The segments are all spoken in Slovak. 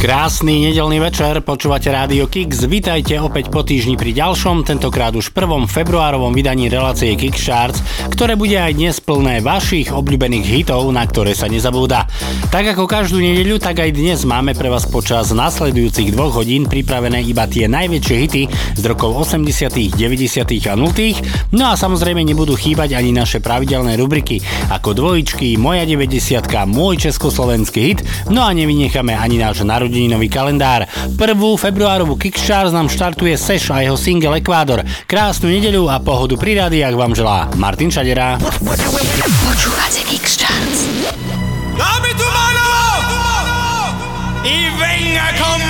Krásny nedelný večer, počúvate Rádio Kix. Vítajte opäť po týždni pri ďalšom, tentokrát už prvom februárovom vydaní relácie Kick Charts, ktoré bude aj dnes plné vašich obľúbených hitov, na ktoré sa nezabúda. Tak ako každú nedeľu, tak aj dnes máme pre vás počas nasledujúcich dvoch hodín pripravené iba tie najväčšie hity z rokov 80., 90. a 0. No a samozrejme nebudú chýbať ani naše pravidelné rubriky ako dvojičky, moja 90 môj československý hit, no a nevynecháme ani náš narod narodeninový kalendár. Prvú februárovú Kickstarts nám štartuje Seš a jeho single Ekvádor. Krásnu nedeľu a pohodu pri rádiách vám želá Martin Šadera. Počúvate Kickstarts. Dame tu mano y venga.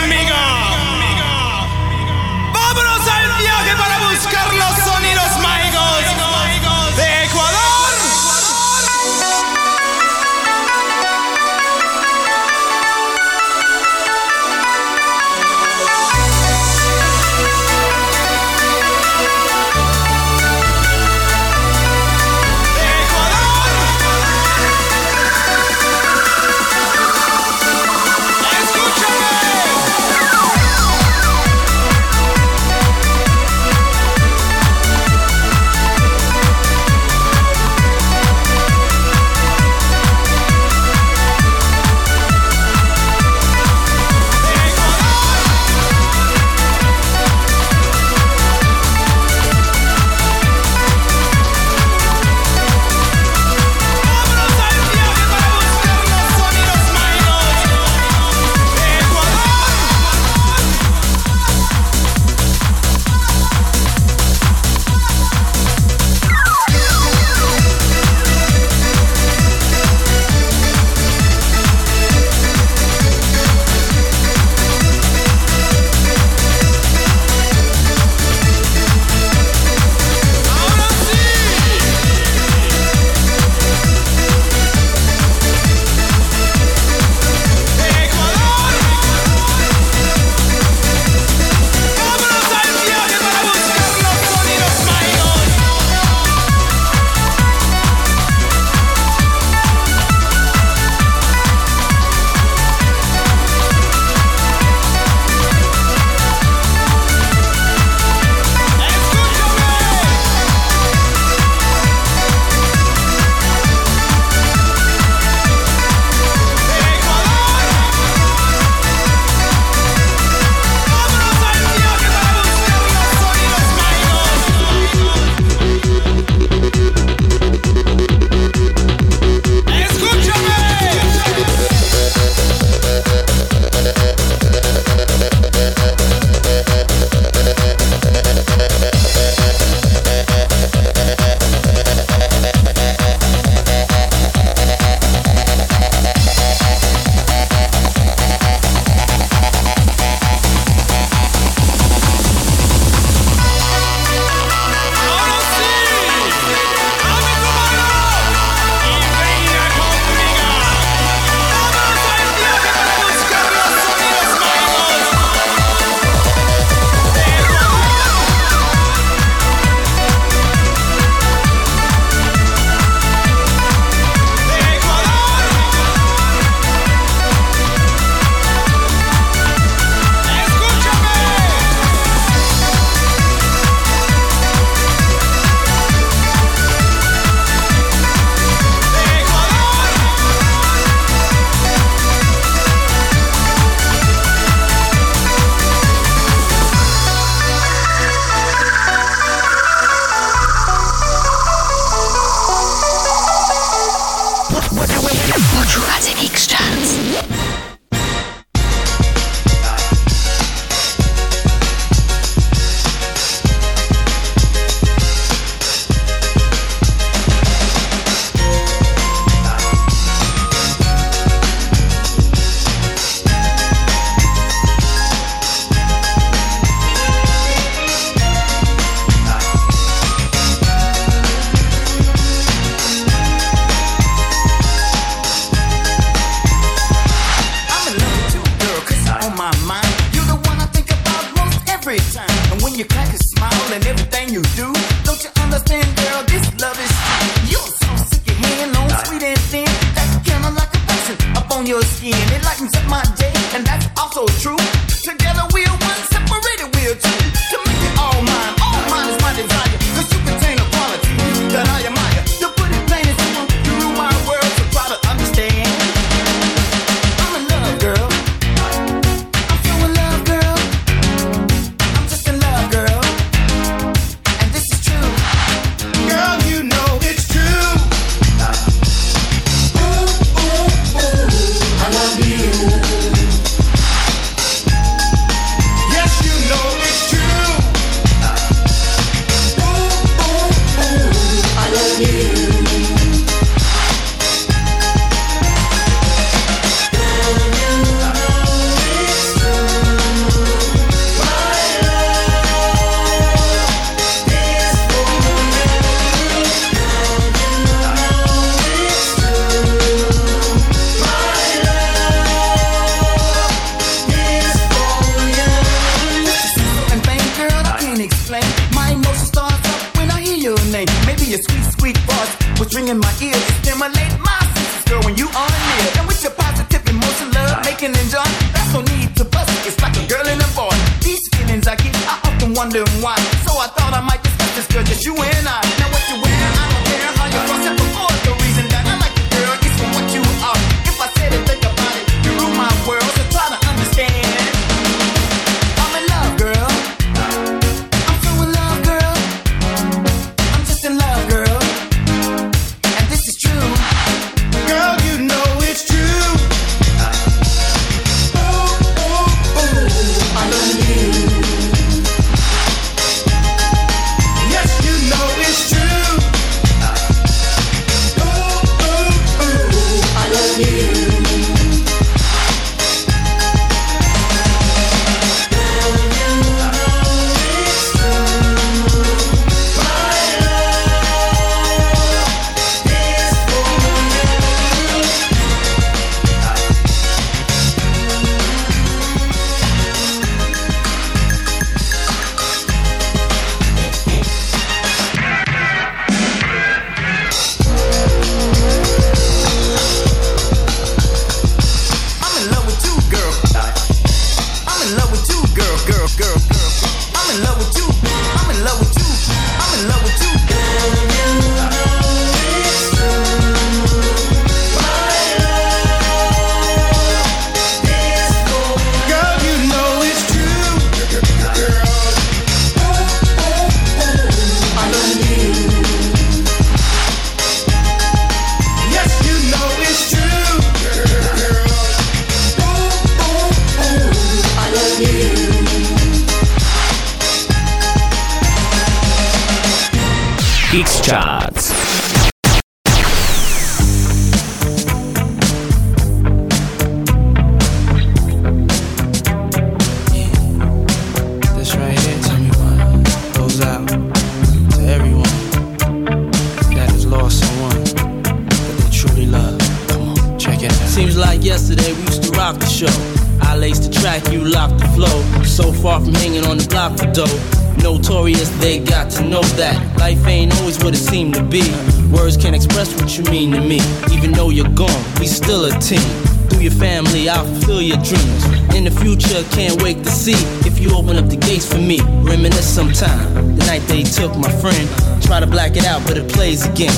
see if you open up the gates for me. Reminisce sometime. The night they took my friend. Try to black it out, but it plays again.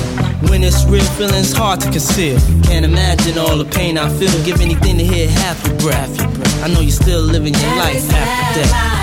When it's real, feeling's hard to conceal. Can't imagine all the pain I feel. Give anything to hear half your breath. I know you're still living your life after death.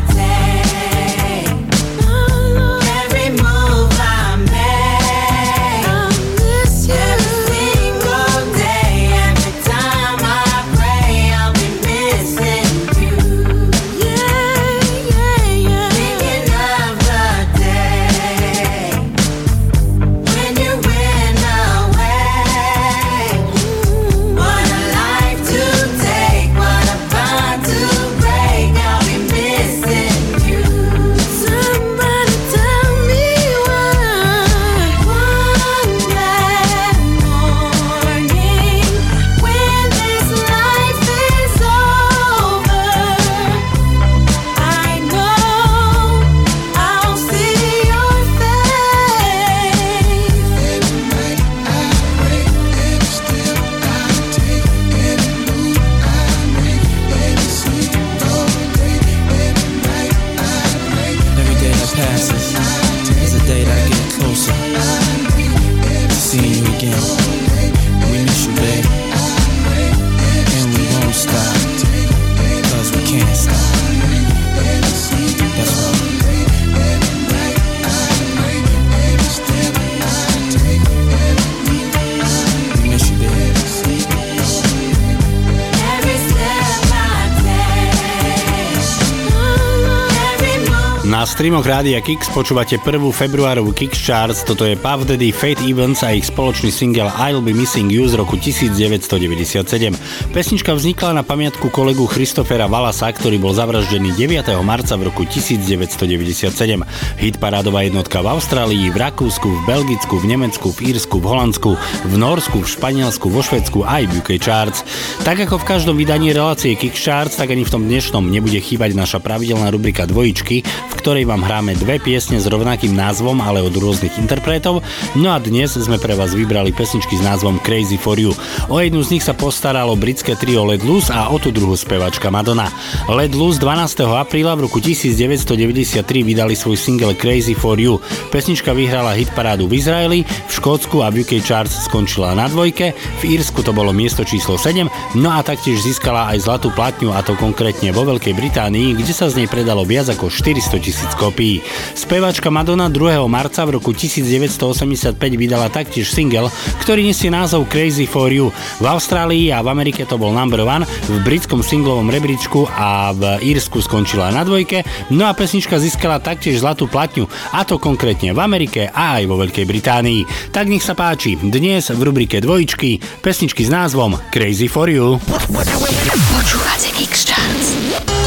Streamoch Rádia Kix počúvate prvú februárovú Kix Charts, toto je Puff Daddy, Fate Evans a ich spoločný single I'll Be Missing You z roku 1997. Pesnička vznikla na pamiatku kolegu Christofera Valasa, ktorý bol zavraždený 9. marca v roku 1997. Hit parádová jednotka v Austrálii, v Rakúsku, v Belgicku, v Nemecku, v Írsku, v Holandsku, v Norsku, v Španielsku, vo Švedsku aj v UK Charts. Tak ako v každom vydaní relácie Kick Charts, tak ani v tom dnešnom nebude chýbať naša pravidelná rubrika dvojičky, v ktorej vám hráme dve piesne s rovnakým názvom, ale od rôznych interpretov. No a dnes sme pre vás vybrali pesničky s názvom Crazy for You. O jednu z nich sa postaralo britské trio Led Loose a o tú druhú spevačka Madonna. Led Loose 12. apríla v roku 1993 vydali svoj single Crazy for You. Pesnička vyhrala hit parádu v Izraeli, v Škótsku a v UK Charts skončila na dvojke, v Írsku to bolo miesto číslo 7, no a taktiež získala aj zlatú platňu a to konkrétne vo Veľkej Británii, kde sa z nej predalo viac ako 400 tisíc kopií. Speváčka Madonna 2. marca v roku 1985 vydala taktiež single, ktorý nesie názov Crazy for You. V Austrálii a v Amerike to bol number one, v britskom singlovom rebríčku a v Írsku skončila na dvojke, no a pesnička získala taktiež zlatú platňu, a to konkrétne v Amerike a aj vo Veľkej Británii. Tak nech sa páči, dnes v rubrike dvojičky pesničky s názvom Crazy for You. Počúvate Charts.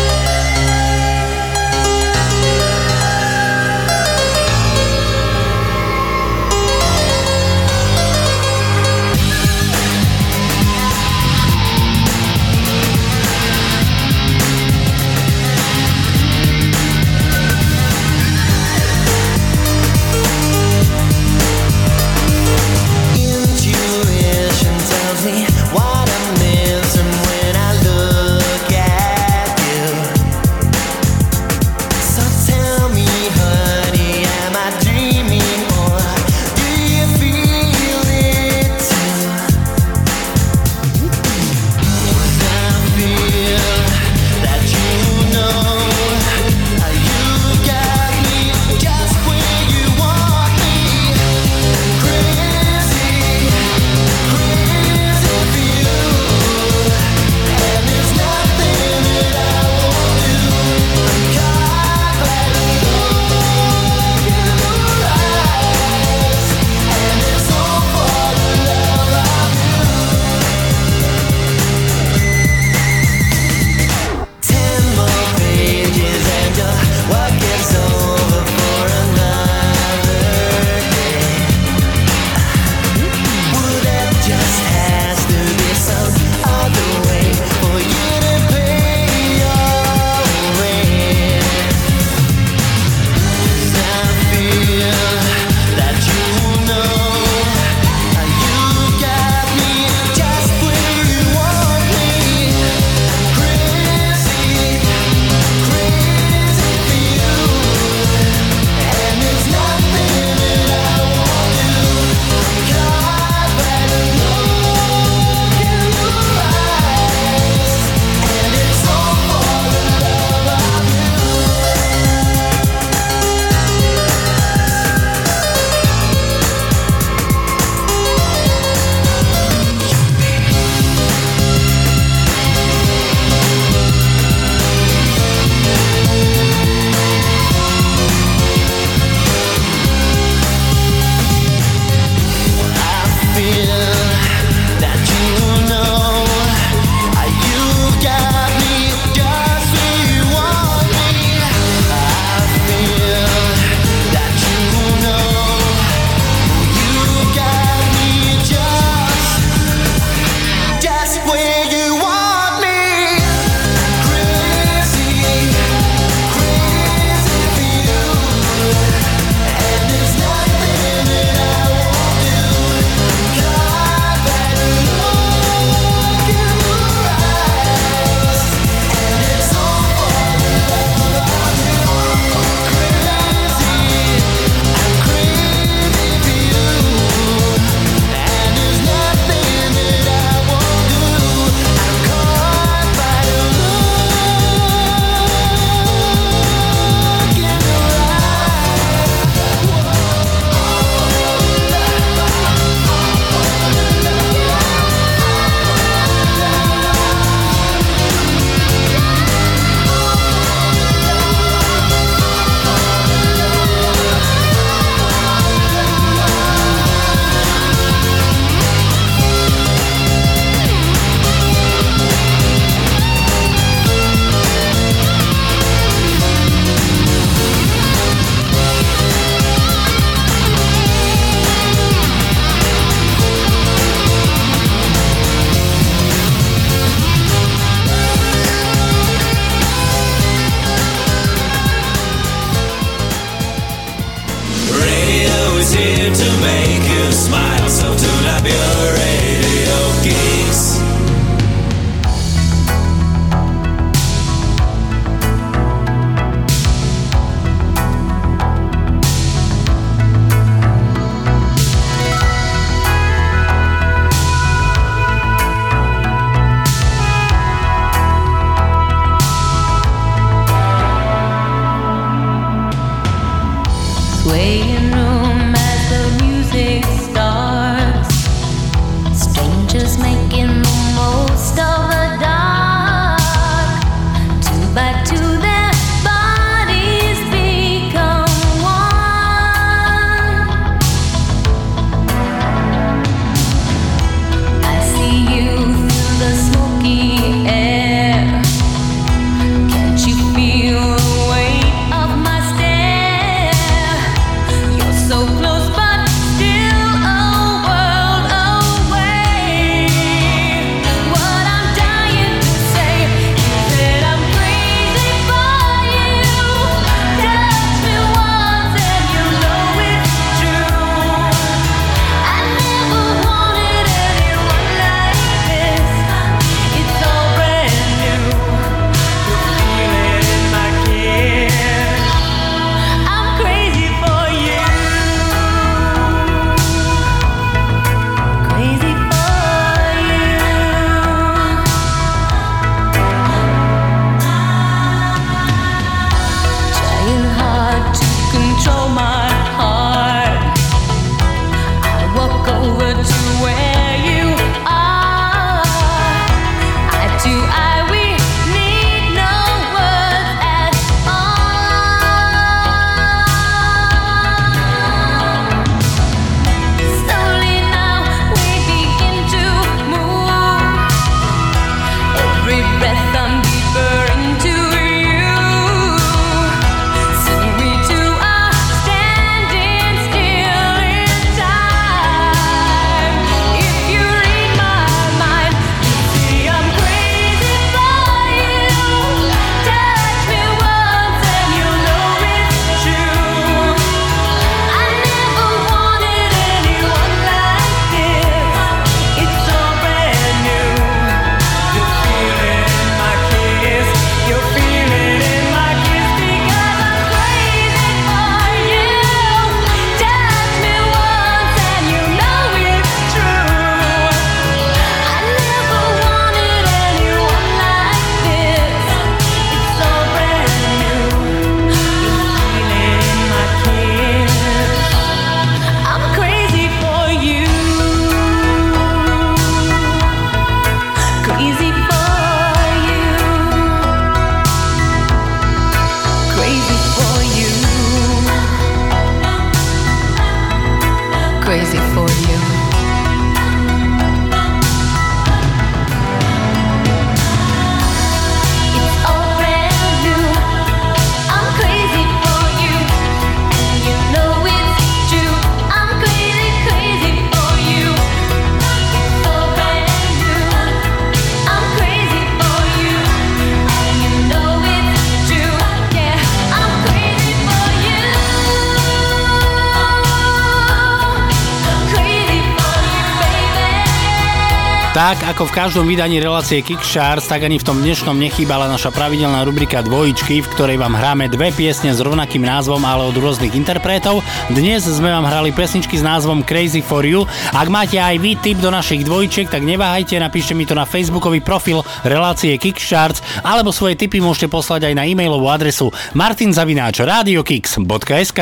každom vydaní relácie Kickstarts, tak ani v tom dnešnom nechýbala naša pravidelná rubrika Dvojičky, v ktorej vám hráme dve piesne s rovnakým názvom, ale od rôznych interpretov. Dnes sme vám hrali pesničky s názvom Crazy for You. Ak máte aj vy tip do našich dvojčiek, tak neváhajte, napíšte mi to na facebookový profil relácie Kickstarts, alebo svoje tipy môžete poslať aj na e-mailovú adresu martinzavináč radiokix.sk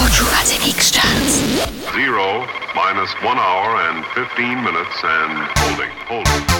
Počúvate Kickstarts. past one hour and 15 minutes and holding, holding.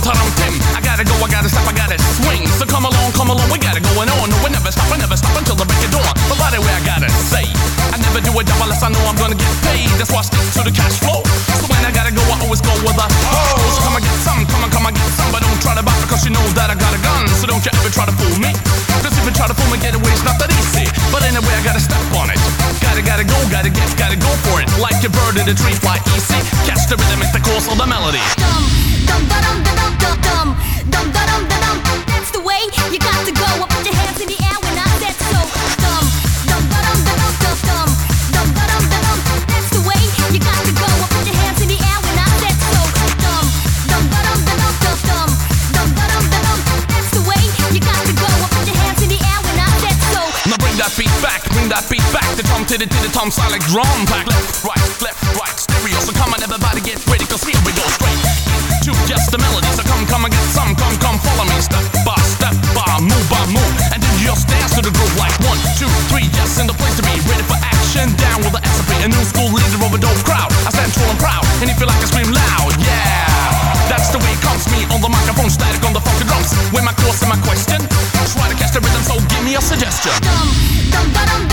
I gotta go, I gotta stop, I gotta swing. So come along, come along, we gotta going on. No, we never stop, we never stop until the break of dawn. But by the way, I gotta say, I never do a job unless I know I'm gonna get paid. That's why I stick to the cash flow. So when I gotta go, I always go with a oh. So come and get some, come and come and get some, but don't try to buy because you know that I got a gun. So don't you ever try to fool me. Cause if you try to fool me, get away, it's not that easy. But anyway, I gotta step on it. Gotta, gotta go, gotta get, gotta go for it. Like a bird in a tree, fly easy. Catch the rhythm, it's the course of the melody. Dum dum da dum da dum dum dum dum da dum da dum. That's the way you got to go. Back. The tom sound like drum pack. Left, right, left, right, stereo. So come on, everybody get ready, cause here we go straight to just the melody. So come, come and get some, come, come, follow me. Step by step by, move by move. And then just dance to the groove like one, two, three. Yes, in the place to be. Ready for action, down with the SOP. A new school leader of a dope crowd. I stand tall and proud. And if you like, I scream loud, yeah. That's the way it comes. Me on the microphone, static on the funky drums. With my course and my question. Try to catch the rhythm, so give me a suggestion. Dum dum dum dum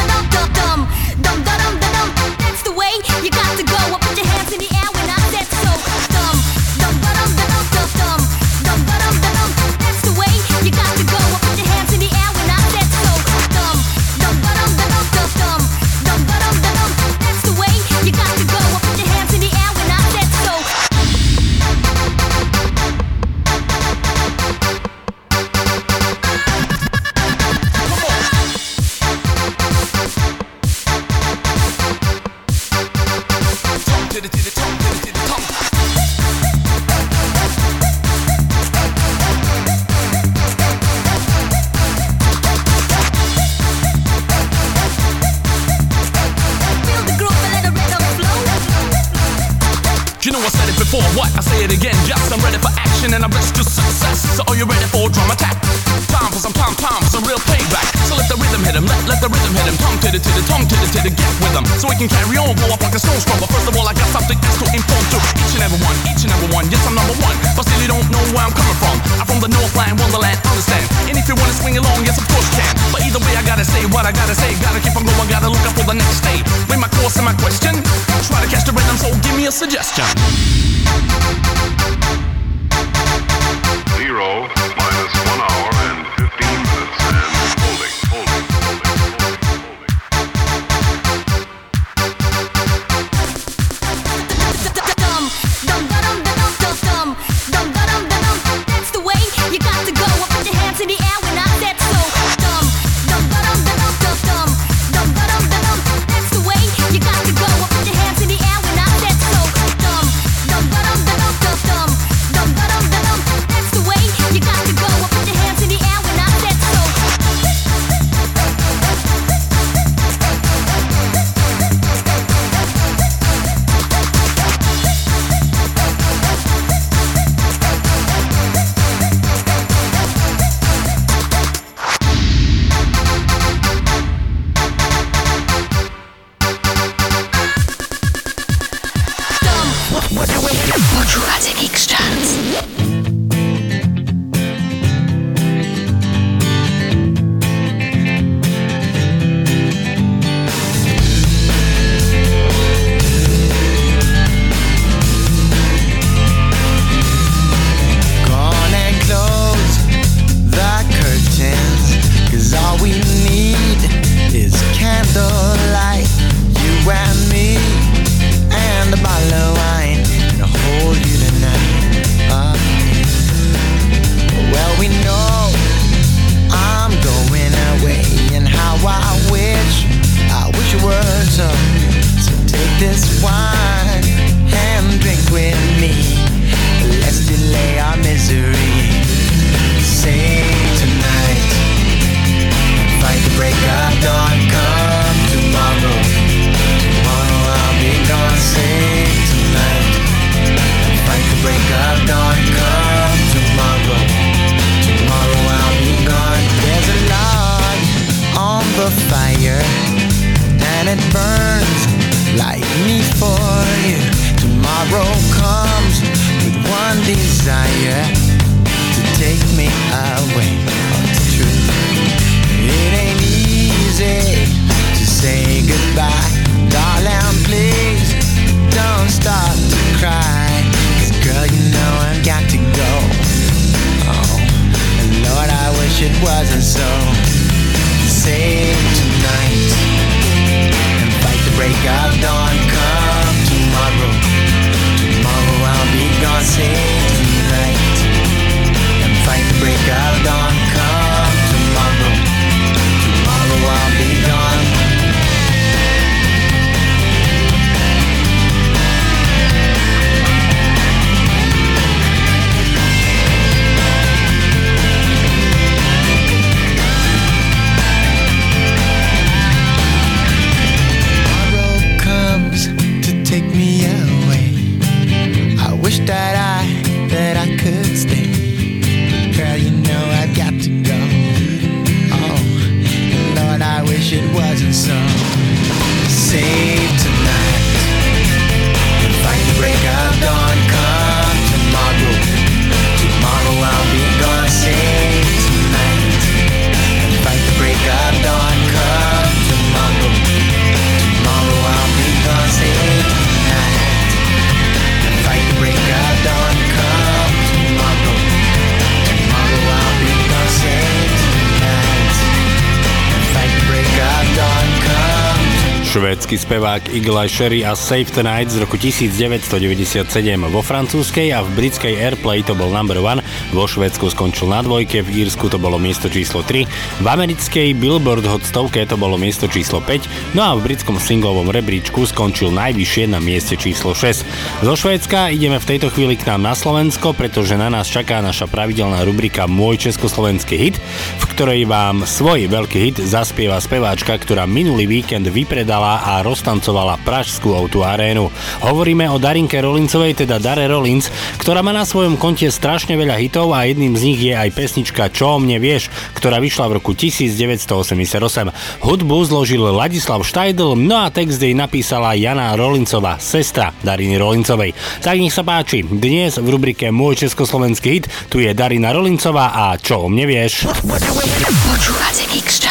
the get with. So we can carry on, blow up like a snowstorm. But first of all, I got something else to inform to each and every one, each and every one. Yes, I'm number one, but still you don't know where I'm coming from. I'm from the Northland, Wonderland, understand? And if you wanna swing along, yes, of course you can. But either way, I gotta say what I gotta say. Gotta keep on going, gotta look up for the next day. With my course and my question, try to catch the rhythm, so give me a suggestion. Zero Švédsky spevák Eagle Eye Sherry a Save the Night z roku 1997. Vo francúzskej a v britskej Airplay to bol number one, vo Švédsku skončil na dvojke, v Írsku to bolo miesto číslo 3, v americkej Billboard Hot 100 to bolo miesto číslo 5, no a v britskom singlovom rebríčku skončil najvyššie na mieste číslo 6. Zo Švédska ideme v tejto chvíli k nám na Slovensko, pretože na nás čaká naša pravidelná rubrika Môj československý hit, v ktorej vám svoj veľký hit zaspieva speváčka, ktorá minulý víkend vypredala a roztancovala Pražskú autu arénu. Hovoríme o Darinke Rolincovej, teda Dare Rolinc, ktorá má na svojom konte strašne veľa hitov a jedným z nich je aj pesnička Čo o mne vieš, ktorá vyšla v roku 1988. Hudbu zložil Ladislav Štajdl, no a text jej napísala Jana Rolincová, sestra Dariny Rolincovej. Tak nech sa páči, dnes v rubrike Môj československý hit tu je Darina Rolincová a Čo o mne vieš. Počúvate Kix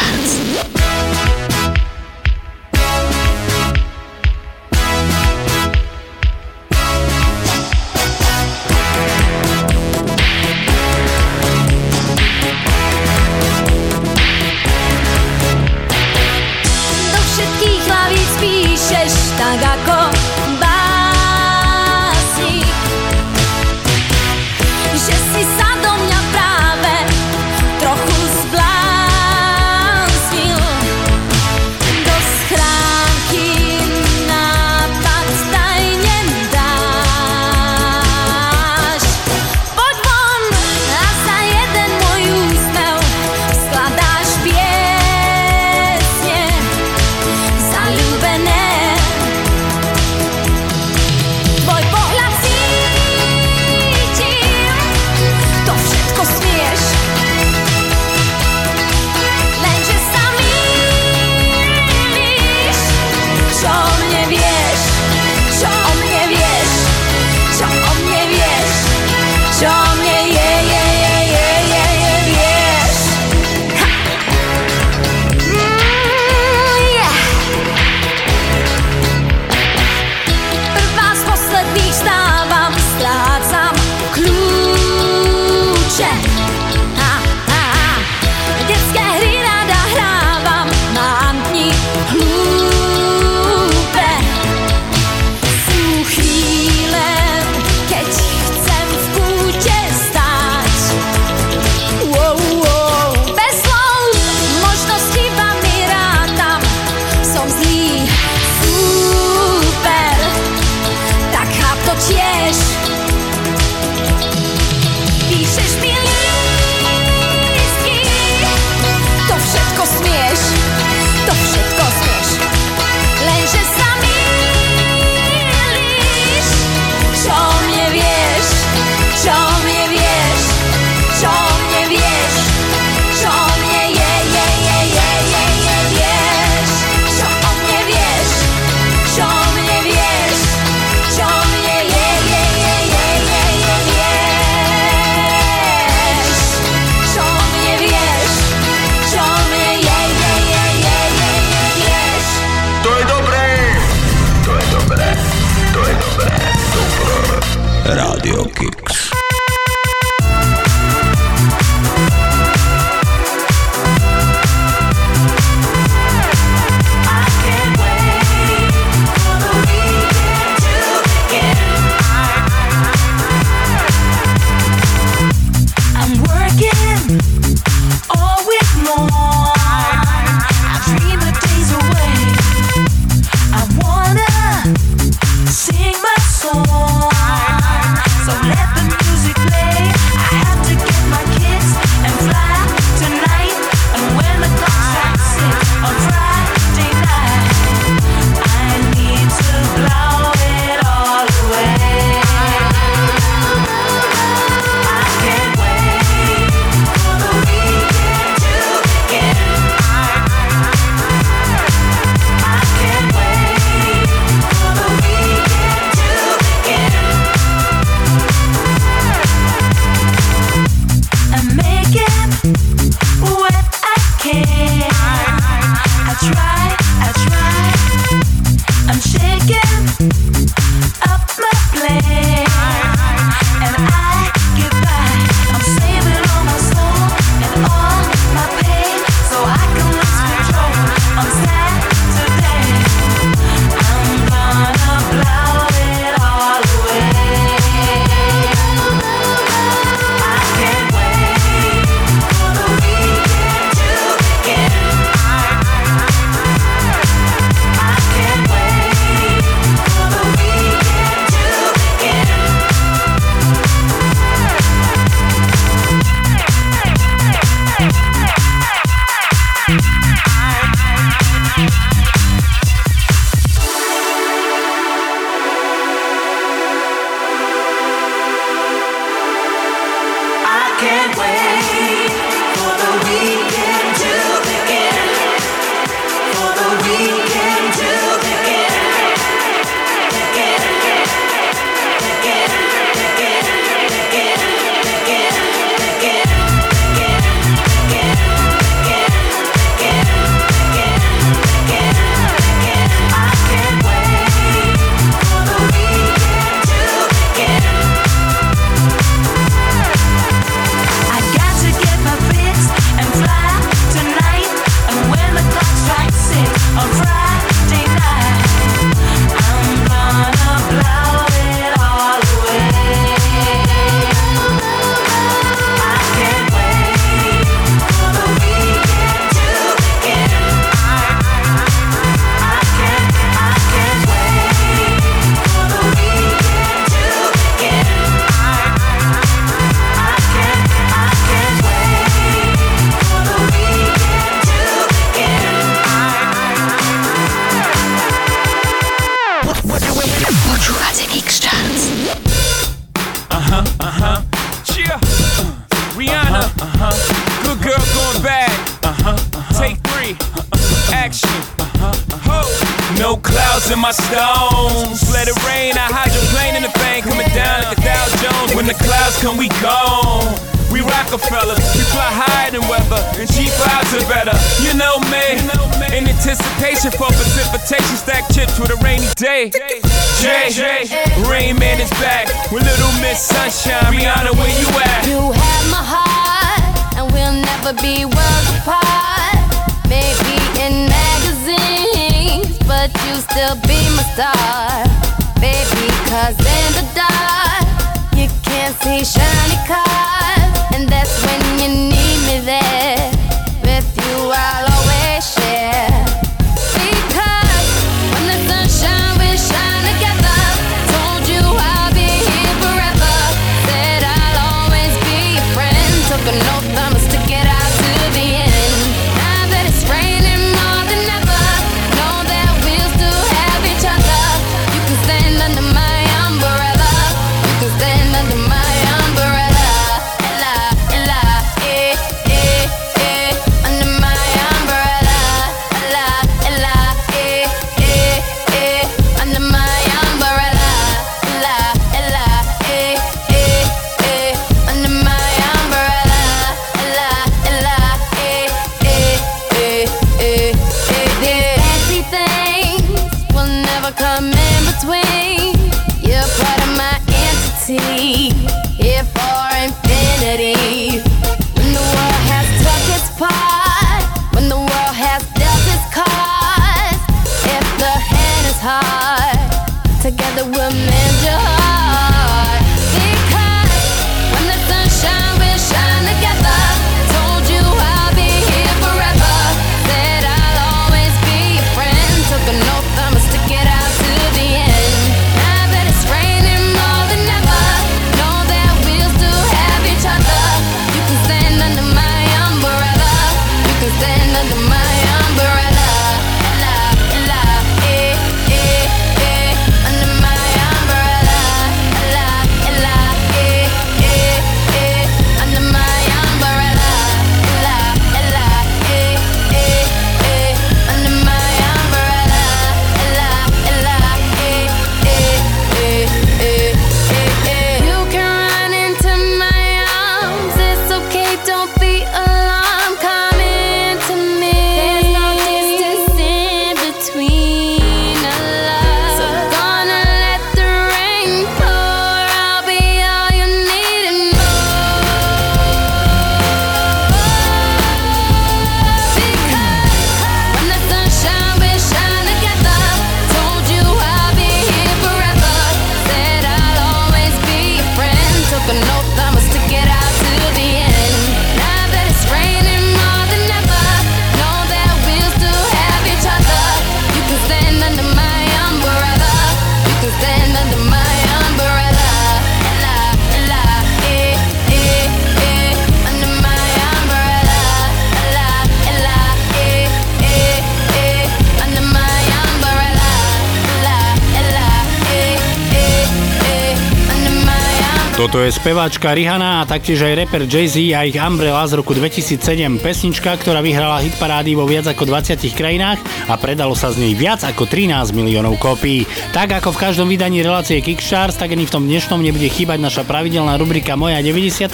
Toto je speváčka Rihanna a taktiež aj rapper Jay-Z a ich Umbrella z roku 2007. Pesnička, ktorá vyhrala hit parády vo viac ako 20 krajinách a predalo sa z nej viac ako 13 miliónov kópií. Tak ako v každom vydaní relácie Kickstarts, tak ani v tom dnešnom nebude chýbať naša pravidelná rubrika Moja 90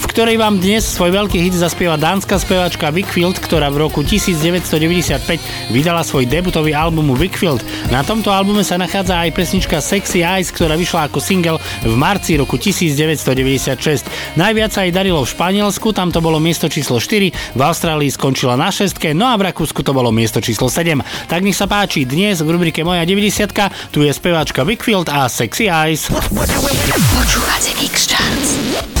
v ktorej vám dnes svoj veľký hit zaspieva dánska speváčka Wickfield, ktorá v roku 1995 vydala svoj debutový album Wickfield. Na tomto albume sa nachádza aj pesnička Sexy Eyes, ktorá vyšla ako single v marci roku 1996. Najviac sa jej darilo v Španielsku, tam to bolo miesto číslo 4, v Austrálii skončila na 6, no a v Rakúsku to bolo miesto číslo 7. Tak nech sa páči, dnes v rubrike Moja 90 tu je speváčka Wickfield a Sexy Eyes. Počúvate Kix Charts.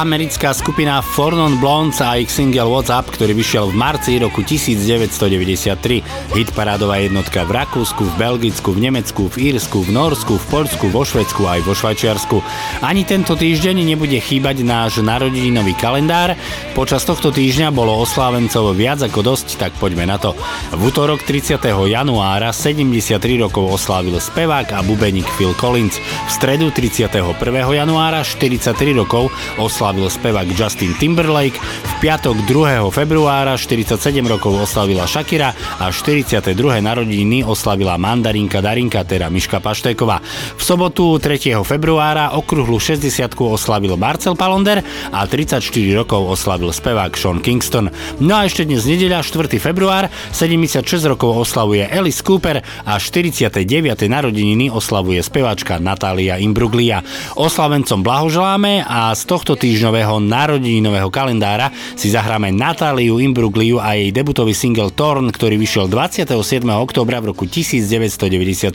American Americká skupina Four Non Blondes a ich single What's Up, ktorý vyšiel v marci roku 1993. Hit parádová jednotka v Rakúsku, v Belgicku, v Nemecku, v Írsku, v Norsku, v Poľsku, vo Švedsku aj vo Švajčiarsku. Ani tento týždeň nebude chýbať náš narodeninový kalendár. Počas tohto týždňa bolo oslávencov viac ako dosť, tak poďme na to. V útorok 30. januára 73 rokov oslávil spevák a bubeník Phil Collins. V stredu 31. januára 43 rokov oslávil spevák Justin Timberlake. V piatok 2. februára 47 rokov oslavila Shakira a 42. narodeniny oslavila mandarinka Darinka, teda Miška Paštéková. V sobotu 3. februára okrúhlu 60 oslavil Marcel Palonder a 34 rokov oslavil spevák Sean Kingston. No a ešte dnes nedeľa 4. február 76 rokov oslavuje Alice Cooper a 49. narodeniny oslavuje speváčka Natália Imbruglia. Oslavencom blahoželáme a z tohto týždňového narodeninového kalendára si zahráme Natáliu Imbrugliu a jej debutový single Torn, ktorý vyšiel 27. októbra v roku 1997.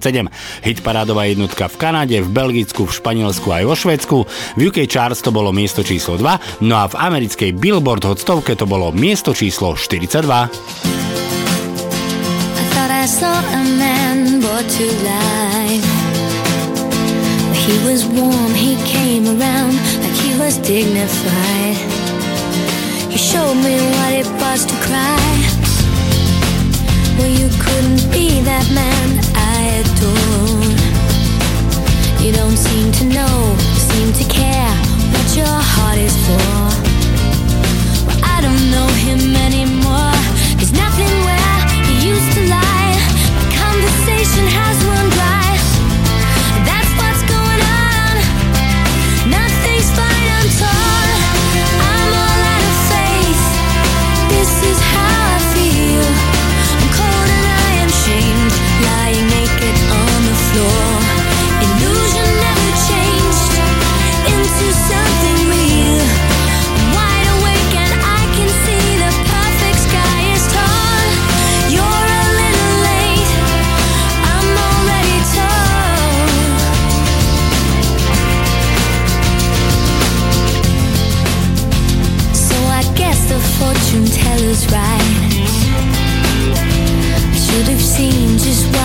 Hit parádová jednotka v Kanade, v Belgicku, v Španielsku aj vo Švédsku. V UK Charts to bolo miesto číslo 2, no a v americkej Billboard Hot 100 to bolo miesto číslo 42. I saw a man brought to life. He was warm, he came around was dignified. You showed me what it was to cry. Well, you couldn't be that man I adore. You don't seem to know, seem to care what your heart is for. Well, I don't know him anymore. seen just one.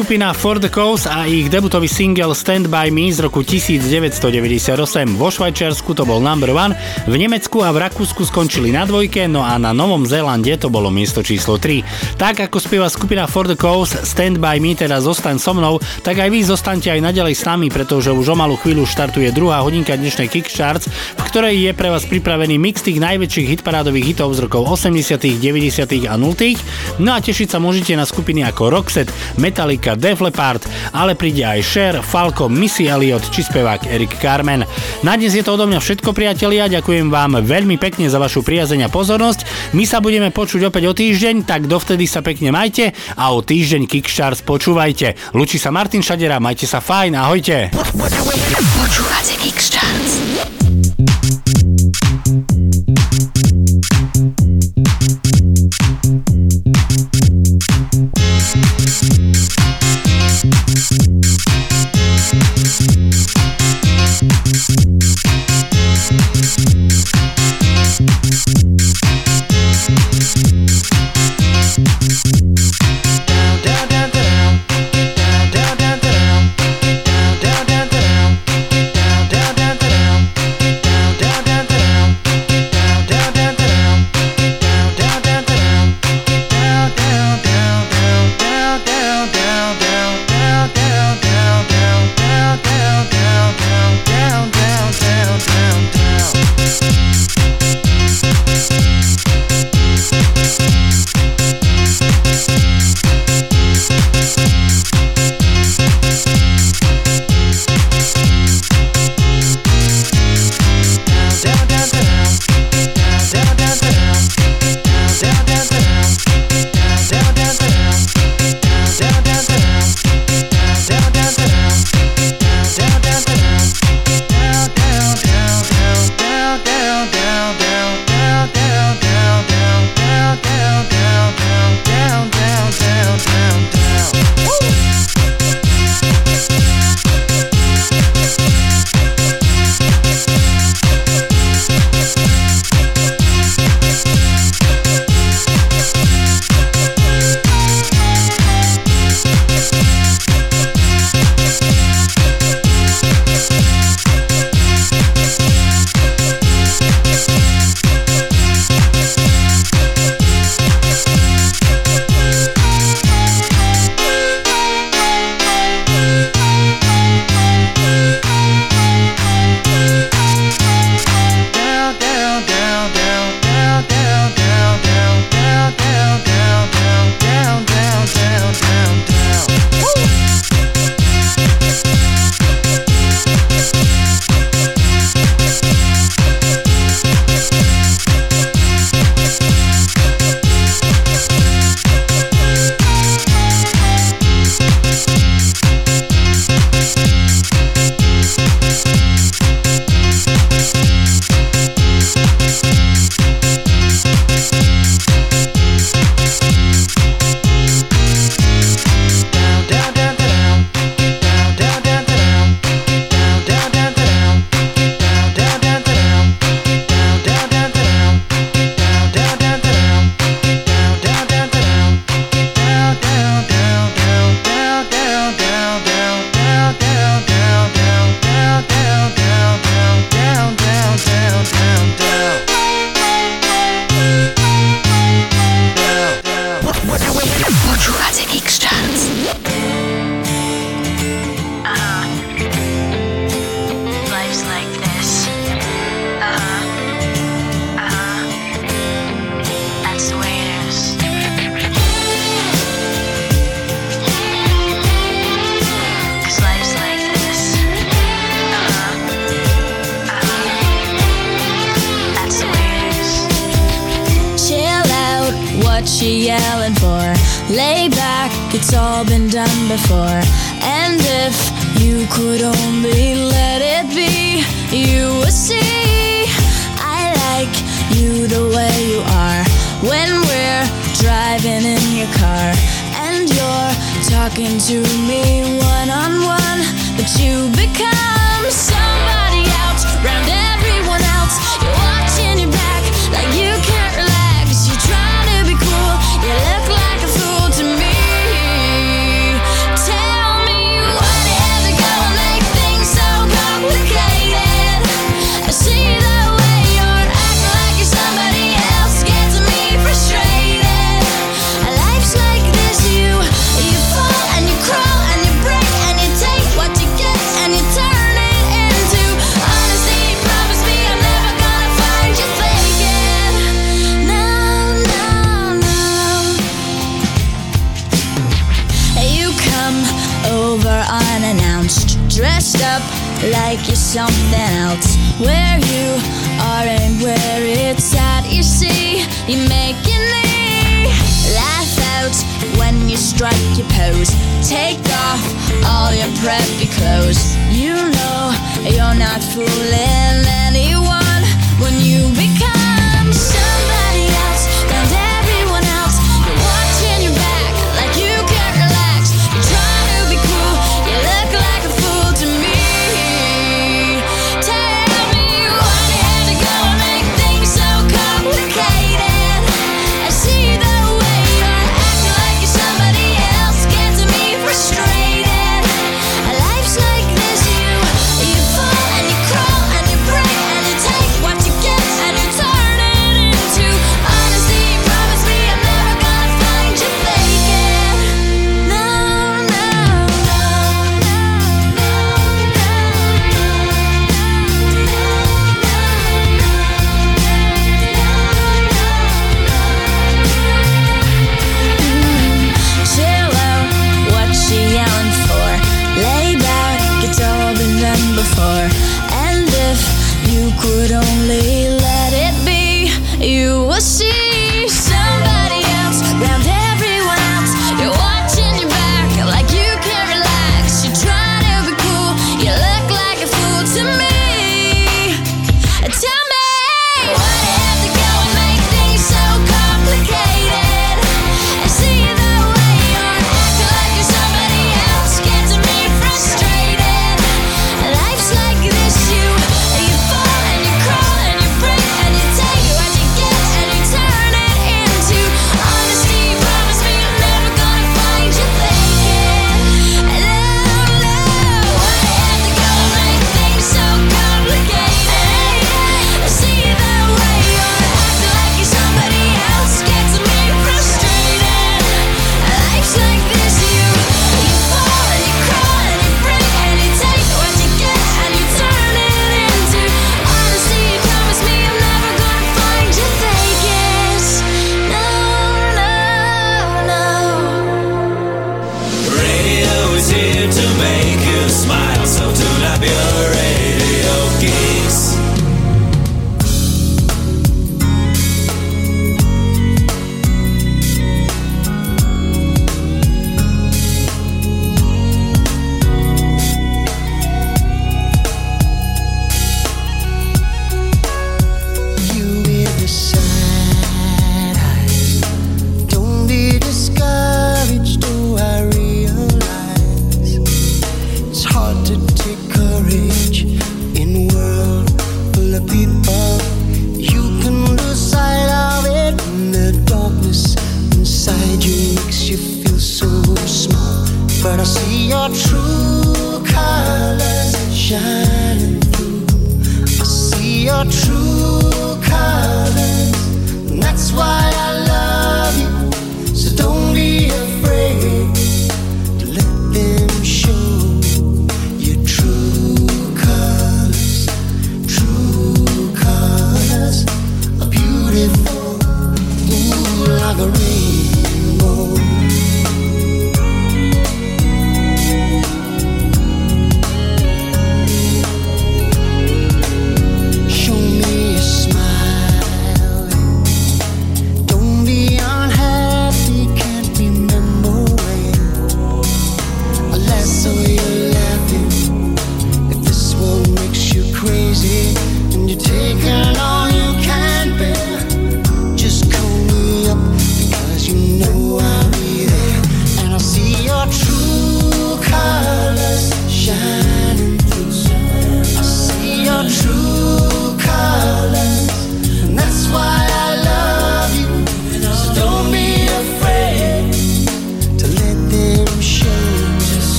Skupina For the Cause a ich debutový single Stand By Me z roku 1998. Vo Švajčiarsku to bol number one, v Nemecku a v Rakúsku skončili na dvojke, no a na Novom Zélande to bolo miesto číslo 3. Tak ako spieva skupina For the Cause Stand By Me, teda zostaň so mnou, tak aj vy zostaňte aj naďalej s nami, pretože už o malú chvíľu štartuje druhá hodinka dnešnej Kickcharts, v ktorej je pre vás pripravený mix tých najväčších hitparádových hitov z rokov 80., 90. a 0. No a tešiť sa môžete na skupiny ako Roxette, Metallica, Def Leppard, ale príde aj Cher, Falco, Missy Elliott či spevák Eric Carmen. Na dnes je to odo mňa všetko priatelia, ďakujem vám veľmi pekne za vašu priazeň a pozornosť. My sa budeme počuť opäť o týždeň, tak dovtedy sa pekne majte a o týždeň Kickstarts počúvajte. Lučí sa Martin Šadera, majte sa fajn, ahojte. Počúvate Kickstarts.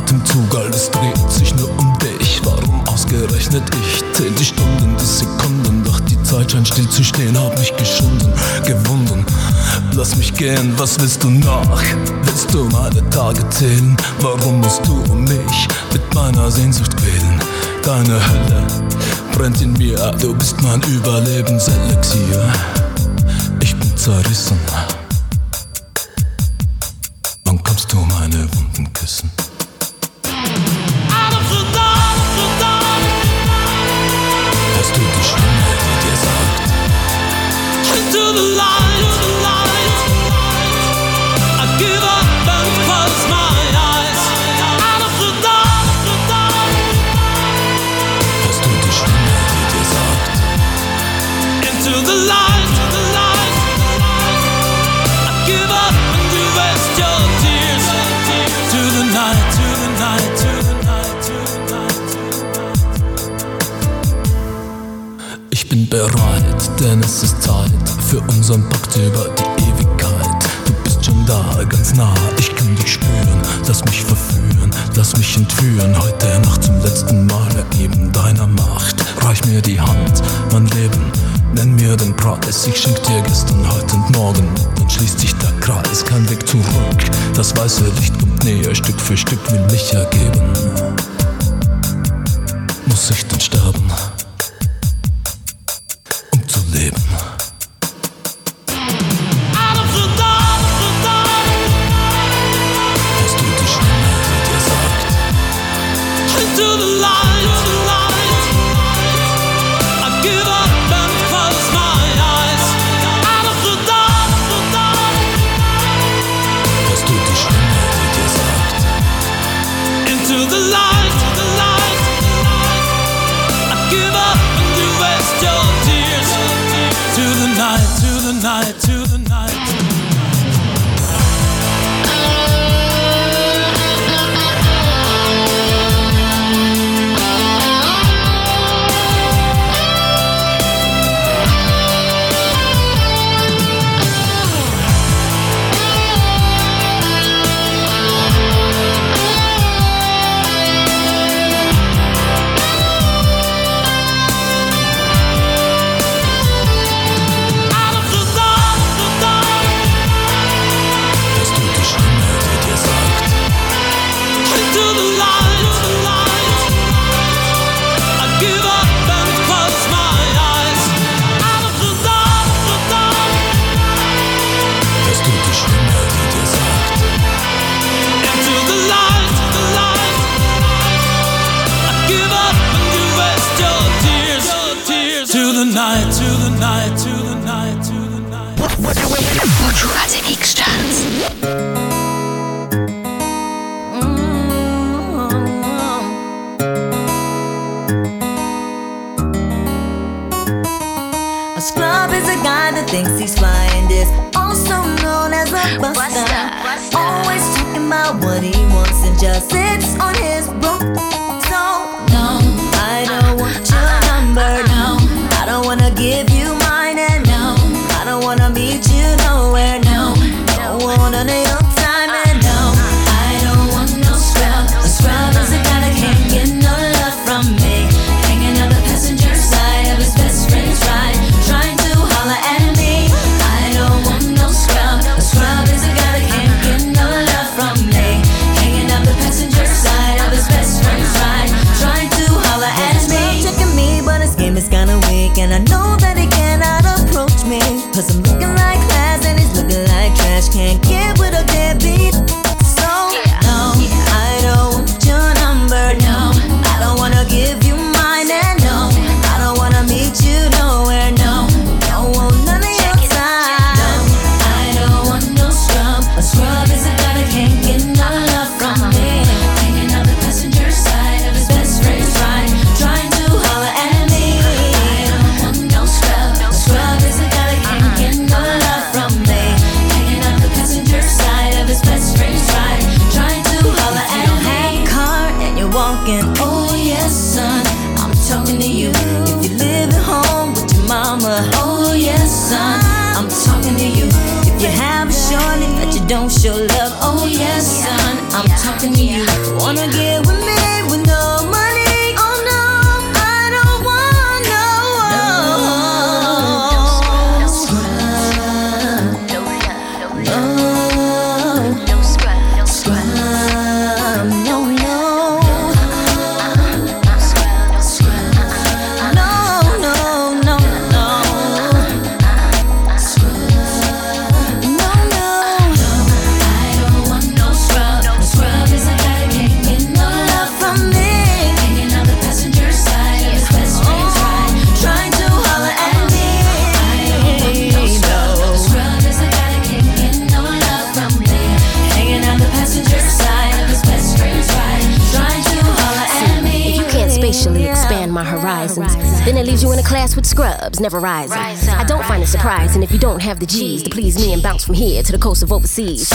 Atemzug, alles dreht sich nur um dich. Warum ausgerechnet ich? Zähl die Stunden, die Sekunden, doch die Zeit scheint still zu stehen. Hab mich geschunden, gewunden. Lass mich gehen, was willst du nach? Willst du meine Tage zählen? Warum musst du um mich mit meiner Sehnsucht quälen? Deine Hölle brennt in mir, du bist mein Überlebenselixier. Ich bin zerrissen. langsam packt über die Ewigkeit. Du bist schon da, ganz nah, ich kann dich spüren. Lass mich verführen, lass mich entführen. Heute Nacht zum letzten Mal ergeben deiner Macht. Reich mir die Hand, mein Leben, nenn mir den Preis. Ich schenk dir gestern, heute und morgen. Dann schließt sich der Kreis, kein Weg zurück. Das weiße Licht kommt näher, Stück für Stück will mich ergeben. Muss ich denn sterben? From here to the coast of overseas.